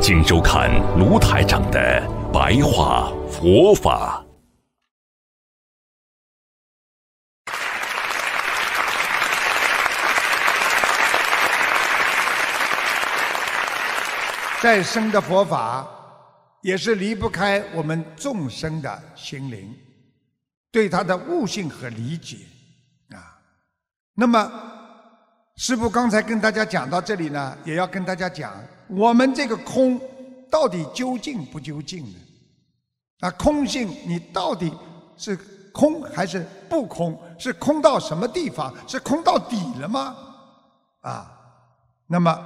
请收看卢台长的白话佛法。再生的佛法，也是离不开我们众生的心灵，对它的悟性和理解啊。那么，师父刚才跟大家讲到这里呢，也要跟大家讲，我们这个空到底究竟不究竟呢？啊，空性你到底是空还是不空？是空到什么地方？是空到底了吗？啊，那么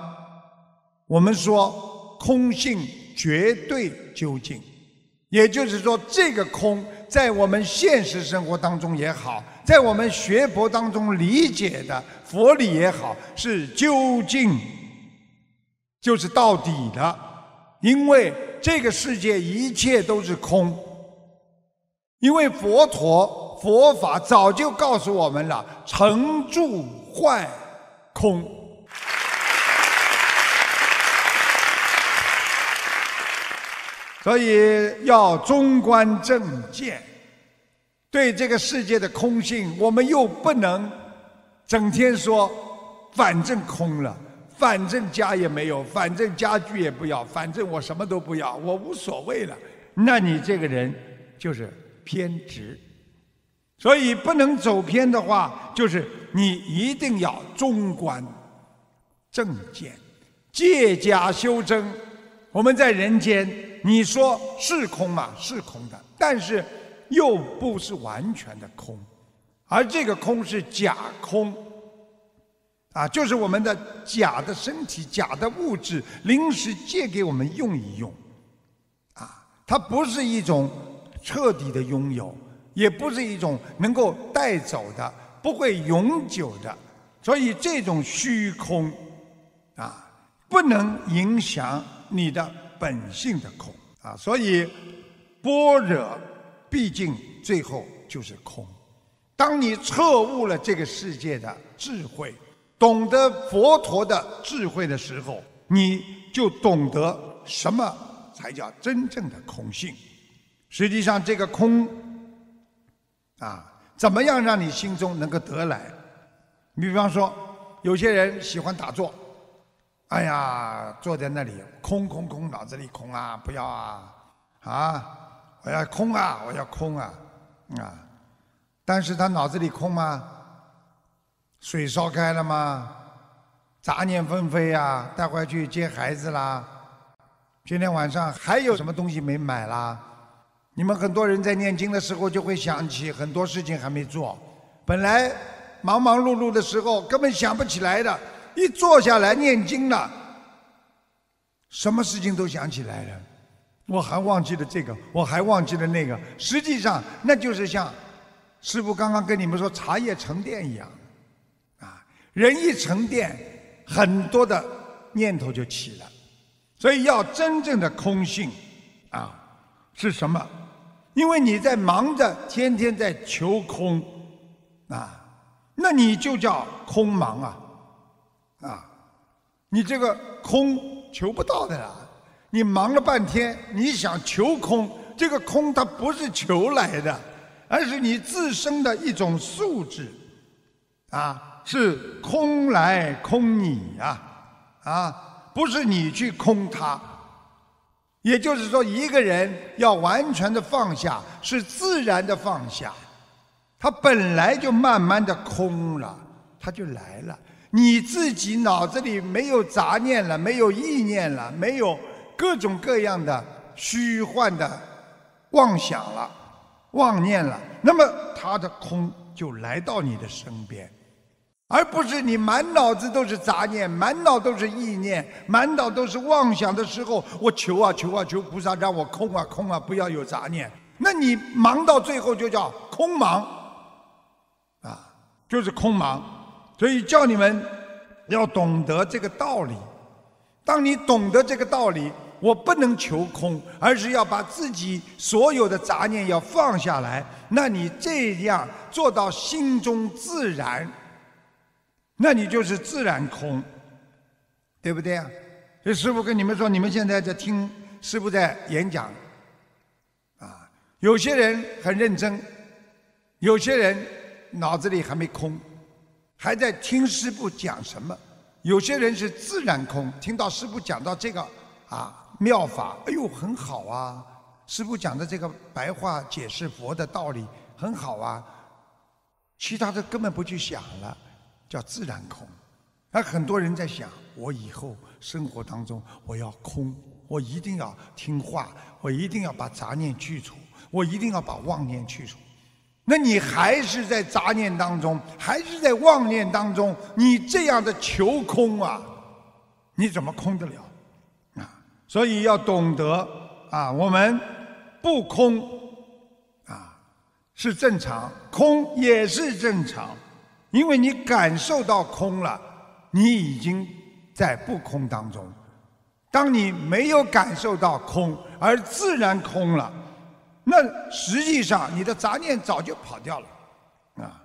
我们说空性绝对究竟，也就是说，这个空在我们现实生活当中也好，在我们学佛当中理解的佛理也好，是究竟，就是到底的，因为这个世界一切都是空，因为佛陀佛法早就告诉我们了，成住坏空。所以要中观正见，对这个世界的空性，我们又不能整天说反正空了，反正家也没有，反正家具也不要，反正我什么都不要，我无所谓了。那你这个人就是偏执。所以不能走偏的话，就是你一定要中观正见，借假修真。我们在人间，你说是空嘛？是空的，但是又不是完全的空，而这个空是假空，啊，就是我们的假的身体、假的物质临时借给我们用一用，啊，它不是一种彻底的拥有，也不是一种能够带走的、不会永久的，所以这种虚空，啊，不能影响。你的本性的空啊，所以般若毕竟最后就是空。当你彻悟了这个世界的智慧，懂得佛陀的智慧的时候，你就懂得什么才叫真正的空性。实际上，这个空啊，怎么样让你心中能够得来？你比方说，有些人喜欢打坐。哎呀，坐在那里空空空，脑子里空啊，不要啊，啊，我要空啊，我要空啊，啊，但是他脑子里空吗？水烧开了吗？杂念纷飞啊，带回去接孩子啦。今天晚上还有什么东西没买啦？你们很多人在念经的时候就会想起很多事情还没做，本来忙忙碌碌的时候根本想不起来的。一坐下来念经了，什么事情都想起来了。我还忘记了这个，我还忘记了那个。实际上，那就是像师傅刚刚跟你们说茶叶沉淀一样，人一沉淀，很多的念头就起了。所以要真正的空性，啊，是什么？因为你在忙着，天天在求空，啊，那你就叫空忙啊。啊，你这个空求不到的啦！你忙了半天，你想求空，这个空它不是求来的，而是你自身的一种素质，啊，是空来空你呀，啊，不是你去空它。也就是说，一个人要完全的放下，是自然的放下，他本来就慢慢的空了，他就来了。你自己脑子里没有杂念了，没有意念了，没有各种各样的虚幻的妄想了、妄念了，那么他的空就来到你的身边。而不是你满脑子都是杂念，满脑都是意念，满脑都是妄想的时候，我求啊求啊求菩萨让我空啊空啊，不要有杂念。那你忙到最后就叫空忙，啊，就是空忙。所以叫你们要懂得这个道理。当你懂得这个道理，我不能求空，而是要把自己所有的杂念要放下来。那你这样做到心中自然。那你就是自然空，对不对啊？所以师傅跟你们说，你们现在在听师傅在演讲，啊，有些人很认真，有些人脑子里还没空，还在听师傅讲什么；有些人是自然空，听到师傅讲到这个啊妙法，哎呦很好啊，师傅讲的这个白话解释佛的道理很好啊，其他的根本不去想了。叫自然空，而很多人在想：我以后生活当中我要空，我一定要听话，我一定要把杂念去除，我一定要把妄念去除。那你还是在杂念当中，还是在妄念当中？你这样的求空啊，你怎么空得了？啊，所以要懂得啊，我们不空啊是正常，空也是正常。因为你感受到空了，你已经在不空当中。当你没有感受到空，而自然空了，那实际上你的杂念早就跑掉了，啊！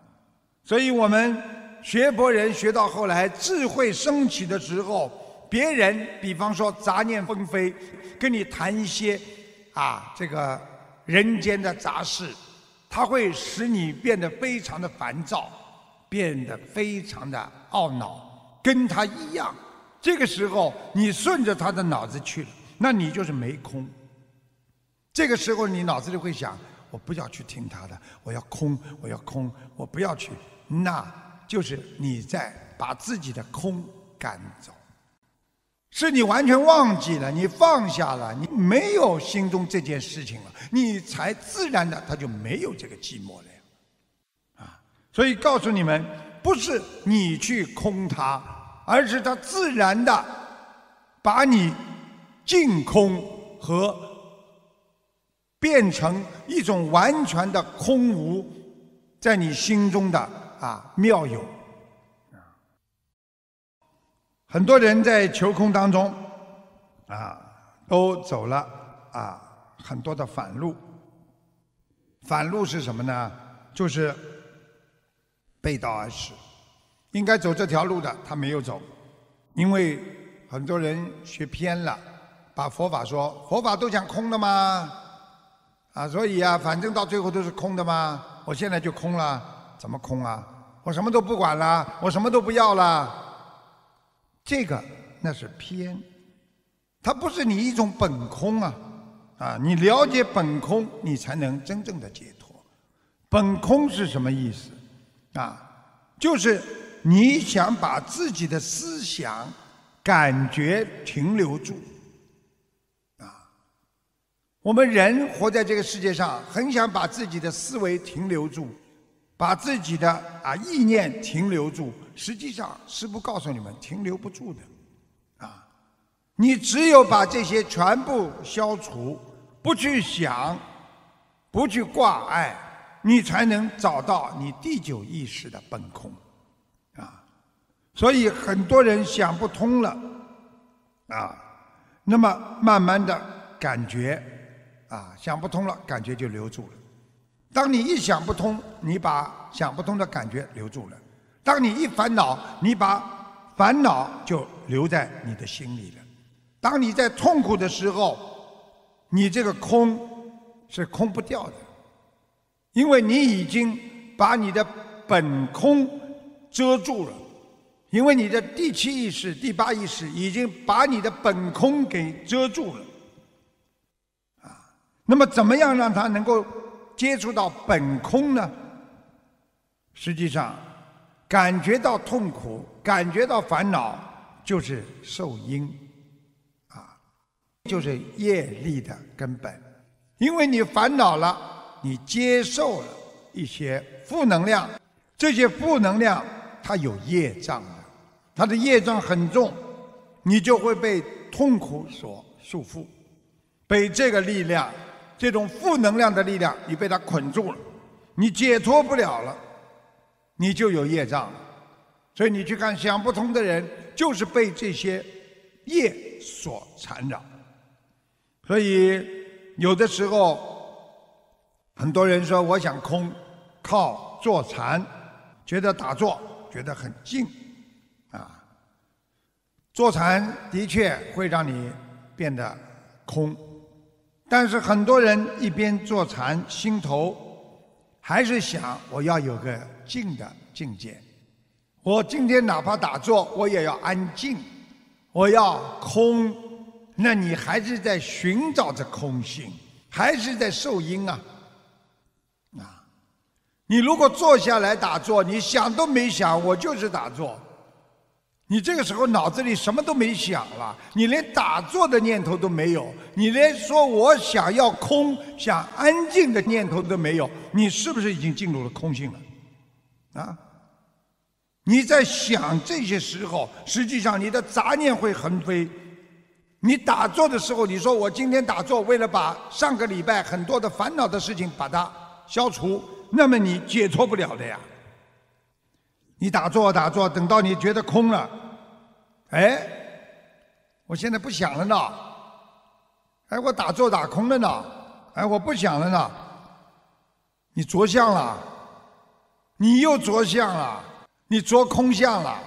所以我们学佛人学到后来，智慧升起的时候，别人比方说杂念纷飞，跟你谈一些啊这个人间的杂事，它会使你变得非常的烦躁。变得非常的懊恼，跟他一样。这个时候，你顺着他的脑子去了，那你就是没空。这个时候，你脑子里会想：我不要去听他的，我要空，我要空，我不要去。那就是你在把自己的空赶走，是你完全忘记了，你放下了，你没有心中这件事情了，你才自然的，他就没有这个寂寞了。所以告诉你们，不是你去空它，而是它自然的把你净空和变成一种完全的空无，在你心中的啊妙有。很多人在求空当中啊，都走了啊很多的反路。反路是什么呢？就是。背道而驰，应该走这条路的他没有走，因为很多人学偏了，把佛法说佛法都讲空的吗？啊，所以啊，反正到最后都是空的吗？我现在就空了，怎么空啊？我什么都不管了，我什么都不要了，这个那是偏，它不是你一种本空啊，啊，你了解本空，你才能真正的解脱。本空是什么意思？啊，就是你想把自己的思想、感觉停留住。啊，我们人活在这个世界上，很想把自己的思维停留住，把自己的啊意念停留住。实际上，师父告诉你们，停留不住的。啊，你只有把这些全部消除，不去想，不去挂碍。你才能找到你第九意识的本空，啊，所以很多人想不通了，啊，那么慢慢的感觉，啊，想不通了，感觉就留住了。当你一想不通，你把想不通的感觉留住了；当你一烦恼，你把烦恼就留在你的心里了。当你在痛苦的时候，你这个空是空不掉的。因为你已经把你的本空遮住了，因为你的第七意识、第八意识已经把你的本空给遮住了，啊，那么怎么样让他能够接触到本空呢？实际上，感觉到痛苦、感觉到烦恼，就是受因，啊，就是业力的根本，因为你烦恼了。你接受了一些负能量，这些负能量它有业障的，它的业障很重，你就会被痛苦所束缚，被这个力量，这种负能量的力量，你被它捆住了，你解脱不了了，你就有业障了。所以你去看想不通的人，就是被这些业所缠绕。所以有的时候，很多人说我想空，靠坐禅，觉得打坐觉得很静，啊，坐禅的确会让你变得空，但是很多人一边坐禅，心头还是想我要有个静的境界。我今天哪怕打坐，我也要安静，我要空。那你还是在寻找着空性，还是在受因啊？啊！你如果坐下来打坐，你想都没想，我就是打坐。你这个时候脑子里什么都没想了，你连打坐的念头都没有，你连说我想要空、想安静的念头都没有，你是不是已经进入了空性了？啊！你在想这些时候，实际上你的杂念会横飞。你打坐的时候，你说我今天打坐，为了把上个礼拜很多的烦恼的事情把它消除，那么你解脱不了的呀。你打坐打坐，等到你觉得空了，哎，我现在不想了呢，哎，我打坐打空了呢，哎，我不想了呢，你着相了，你又着相了。你着空相了，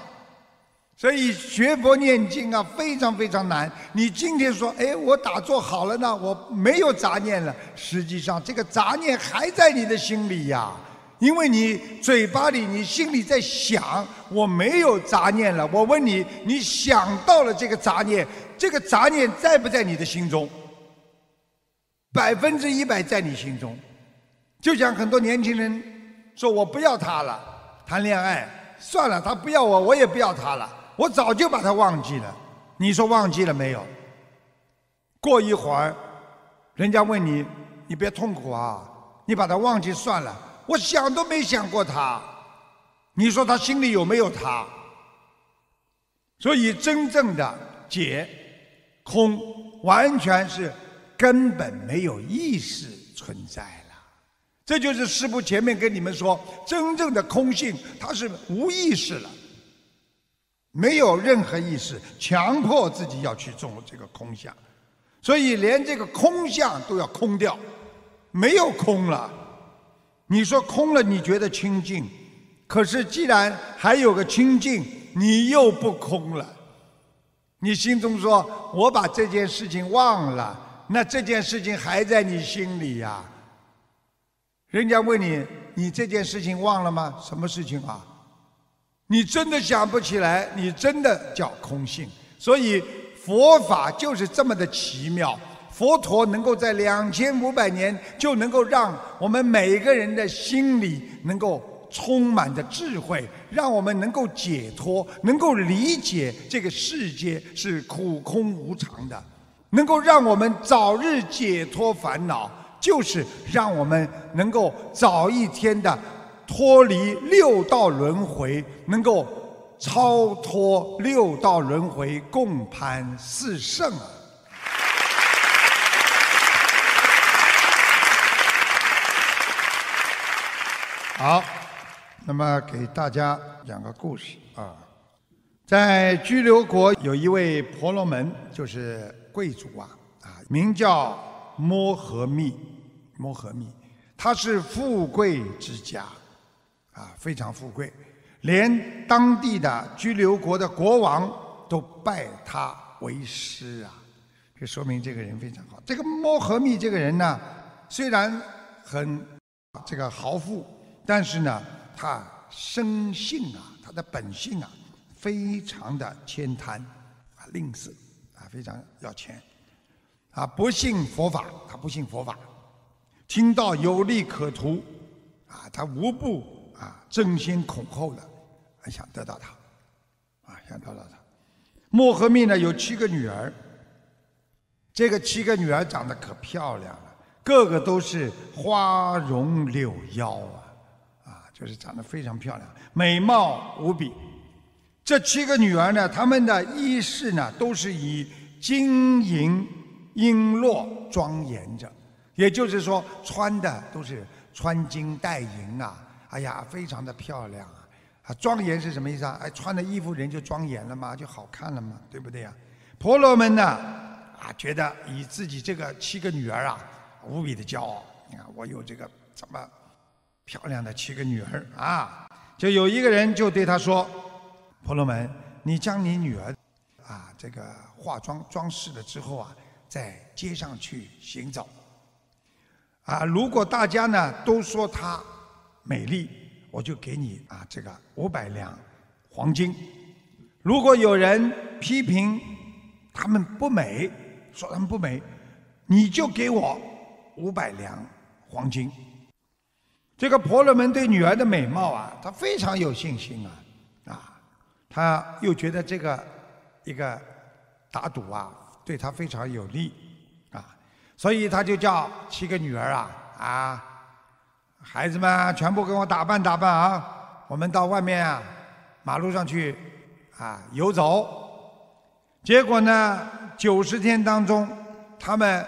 所以学佛念经啊，非常非常难。你今天说，哎，我打坐好了呢，我没有杂念了。实际上，这个杂念还在你的心里呀，因为你嘴巴里、你心里在想，我没有杂念了。我问你，你想到了这个杂念，这个杂念在不在你的心中？百分之一百在你心中。就像很多年轻人说，我不要他了，谈恋爱。算了，他不要我，我也不要他了。我早就把他忘记了。你说忘记了没有？过一会儿，人家问你，你别痛苦啊，你把他忘记算了。我想都没想过他。你说他心里有没有他？所以真正的解空，完全是根本没有意识存在了。这就是师父前面跟你们说，真正的空性，它是无意识了，没有任何意识，强迫自己要去种这个空相，所以连这个空相都要空掉，没有空了。你说空了，你觉得清净，可是既然还有个清净，你又不空了。你心中说我把这件事情忘了，那这件事情还在你心里呀。人家问你，你这件事情忘了吗？什么事情啊？你真的想不起来？你真的叫空性。所以佛法就是这么的奇妙。佛陀能够在两千五百年就能够让我们每一个人的心里能够充满着智慧，让我们能够解脱，能够理解这个世界是苦空无常的，能够让我们早日解脱烦恼。就是让我们能够早一天的脱离六道轮回，能够超脱六道轮回，共攀四圣。好，那么给大家讲个故事啊，在居留国有一位婆罗门，就是贵族啊，啊，名叫。摩诃密，摩诃密，他是富贵之家，啊，非常富贵，连当地的居留国的国王都拜他为师啊，这说明这个人非常好。这个摩诃密这个人呢，虽然很这个豪富，但是呢，他生性啊，他的本性啊，非常的悭贪啊，吝啬啊，非常要钱。啊，不信佛法，他不信佛法，听到有利可图，啊，他无不啊争先恐后的，想得到他，啊，想得到他。莫和密呢有七个女儿，这个七个女儿长得可漂亮了，个个都是花容柳腰啊，啊，就是长得非常漂亮，美貌无比。这七个女儿呢，她们的衣饰呢，都是以金银璎珞庄严着，也就是说，穿的都是穿金戴银啊，哎呀，非常的漂亮啊！啊，庄严是什么意思啊？哎，穿的衣服人就庄严了嘛，就好看了嘛，对不对呀？婆罗门呢，啊，觉得以自己这个七个女儿啊，无比的骄傲。你看，我有这个这么漂亮的七个女儿啊！就有一个人就对他说：“婆罗门，你将你女儿啊，这个化妆装饰了之后啊，在街上去行走。啊，如果大家呢都说她美丽，我就给你啊这个五百两黄金；如果有人批评他们不美，说他们不美，你就给我五百两。”黄金，这个婆罗门对女儿的美貌啊，他非常有信心啊，啊，他又觉得这个一个打赌啊，对他非常有利啊，所以他就叫七个女儿啊啊，孩子们全部给我打扮打扮啊，我们到外面啊马路上去啊游走。结果呢，九十天当中，他们。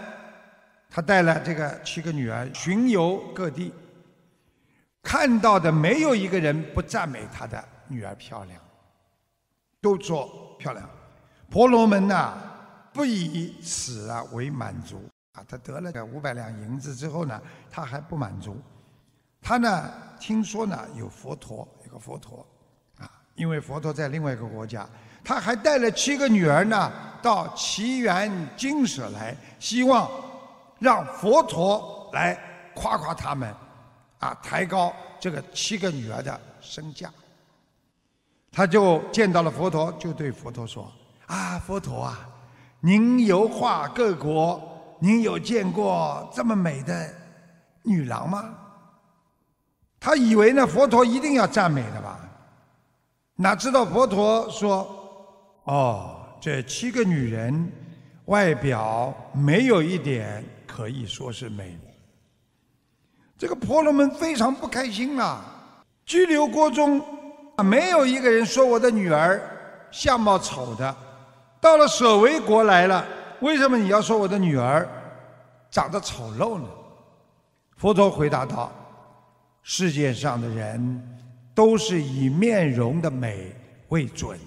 他带了这个七个女儿巡游各地，看到的没有一个人不赞美他的女儿漂亮，都说漂亮。婆罗门呐，不以此啊为满足啊，他得了个五百两银子之后呢，他还不满足。他呢，听说呢有佛陀，有个佛陀啊，因为佛陀在另外一个国家，他还带了七个女儿呢到奇缘精舍来，希望。让佛陀来夸夸他们，啊，抬高这个七个女儿的身价。他就见到了佛陀，就对佛陀说：“啊，佛陀啊，您游化各国，您有见过这么美的女郎吗？”他以为呢，佛陀一定要赞美的吧？哪知道佛陀说：“哦，这七个女人外表没有一点。”可以说是美。这个婆罗门非常不开心啊！拘留国中，没有一个人说我的女儿相貌丑的。到了舍卫国来了，为什么你要说我的女儿长得丑陋呢？佛陀回答道：“世界上的人都是以面容的美为准，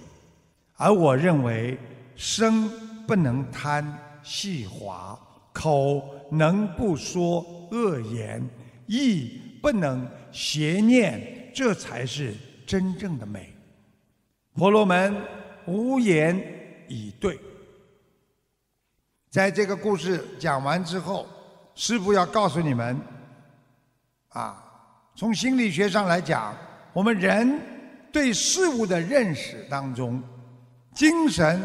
而我认为生不能贪细滑。”口能不说恶言，意不能邪念，这才是真正的美。婆罗门无言以对。在这个故事讲完之后，师父要告诉你们：啊，从心理学上来讲，我们人对事物的认识当中，精神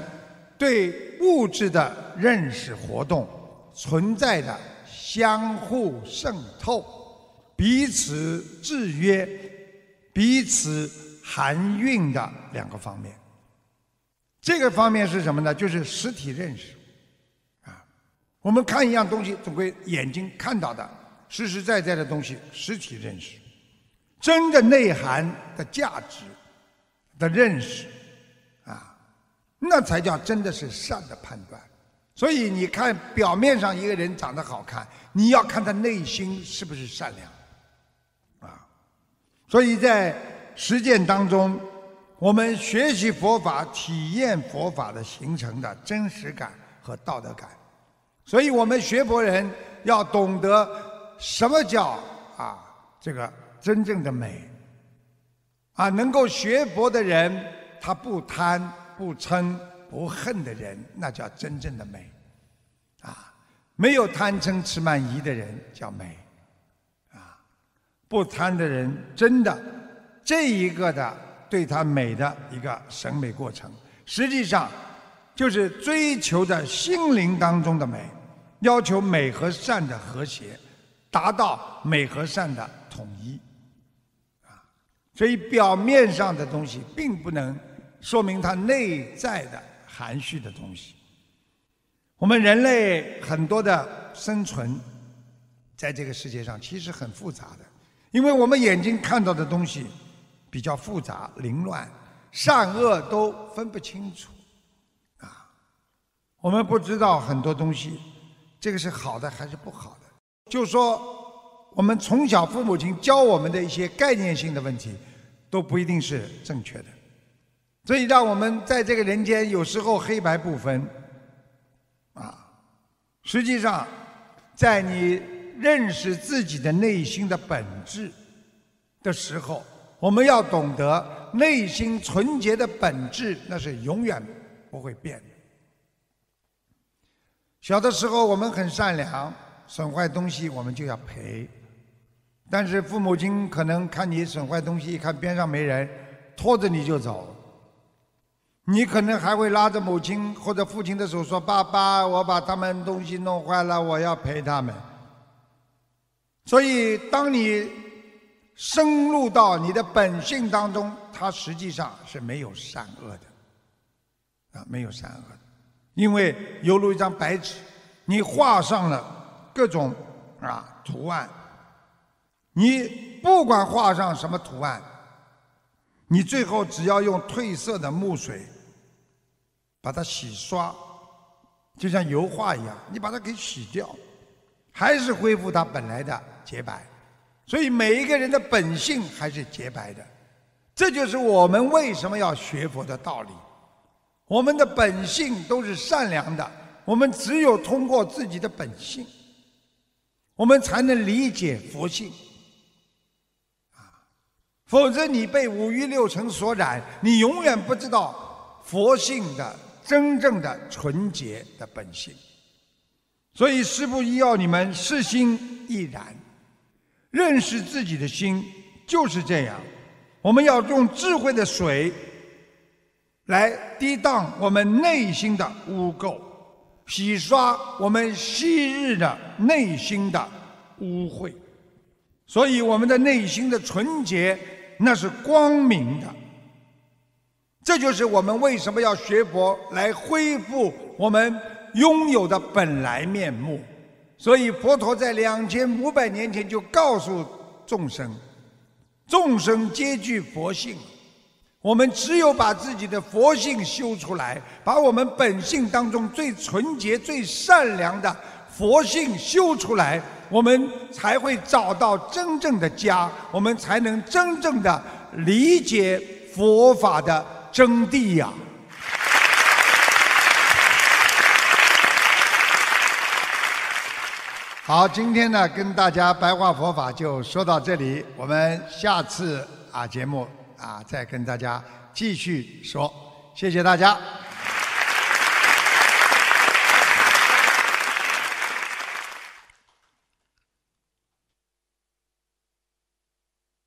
对物质的认识活动。存在的相互渗透、彼此制约、彼此含蕴的两个方面。这个方面是什么呢？就是实体认识。啊，我们看一样东西，总归眼睛看到的实实在在的东西，实体认识，真的内涵的价值的认识，啊，那才叫真的是善的判断。所以你看，表面上一个人长得好看，你要看他内心是不是善良，啊。所以在实践当中，我们学习佛法、体验佛法的形成的真实感和道德感。所以我们学佛人要懂得什么叫啊这个真正的美，啊能够学佛的人，他不贪不嗔。不恨的人，那叫真正的美，啊，没有贪嗔痴慢疑的人叫美，啊，不贪的人，真的，这一个的对他美的一个审美过程，实际上就是追求的心灵当中的美，要求美和善的和谐，达到美和善的统一，啊，所以表面上的东西并不能说明它内在的。含蓄的东西，我们人类很多的生存，在这个世界上其实很复杂的。因为我们眼睛看到的东西比较复杂凌乱，善恶都分不清楚，啊，我们不知道很多东西，这个是好的还是不好的。就说我们从小父母亲教我们的一些概念性的问题，都不一定是正确的，所以让我们在这个人间有时候黑白不分，啊，实际上在你。认识自己的内心的本质的时候，我们要懂得内心纯洁的本质，那是永远不会变的。小的时候我们很善良，损坏东西我们就要赔，但是父母亲可能看你损坏东西，一看边上没人，拖着你就走，你可能还会拉着母亲或者父亲的手说：“爸爸，我把他们东西弄坏了，我要赔他们。”所以，当你深入到你的本性当中，它实际上是没有善恶的，啊，没有善恶的，因为犹如一张白纸，你画上了各种啊图案，你不管画上什么图案，你最后只要用褪色的墨水把它洗刷，就像油画一样，你把它给洗掉。还是恢复它本来的洁白，所以每一个人的本性还是洁白的，这就是我们为什么要学佛的道理。我们的本性都是善良的，我们只有通过自己的本性，我们才能理解佛性。啊，否则你被五欲六尘所染，你永远不知道佛性的真正的纯洁的本性。所以，师父要你们视心亦然，认识自己的心就是这样。我们要用智慧的水来涤荡我们内心的污垢，洗刷我们昔日的内心的污秽。所以，我们的内心的纯洁那是光明的。这就是我们为什么要学佛来恢复我们。拥有的本来面目，所以佛陀在两千五百年前就告诉众生：众生皆具佛性，我们只有把自己的佛性修出来，把我们本性当中最纯洁、最善良的佛性修出来，我们才会找到真正的家，我们才能真正的理解佛法的真谛呀。好，今天呢，跟大家白话佛法就说到这里，我们下次啊节目啊再跟大家继续说，谢谢大家。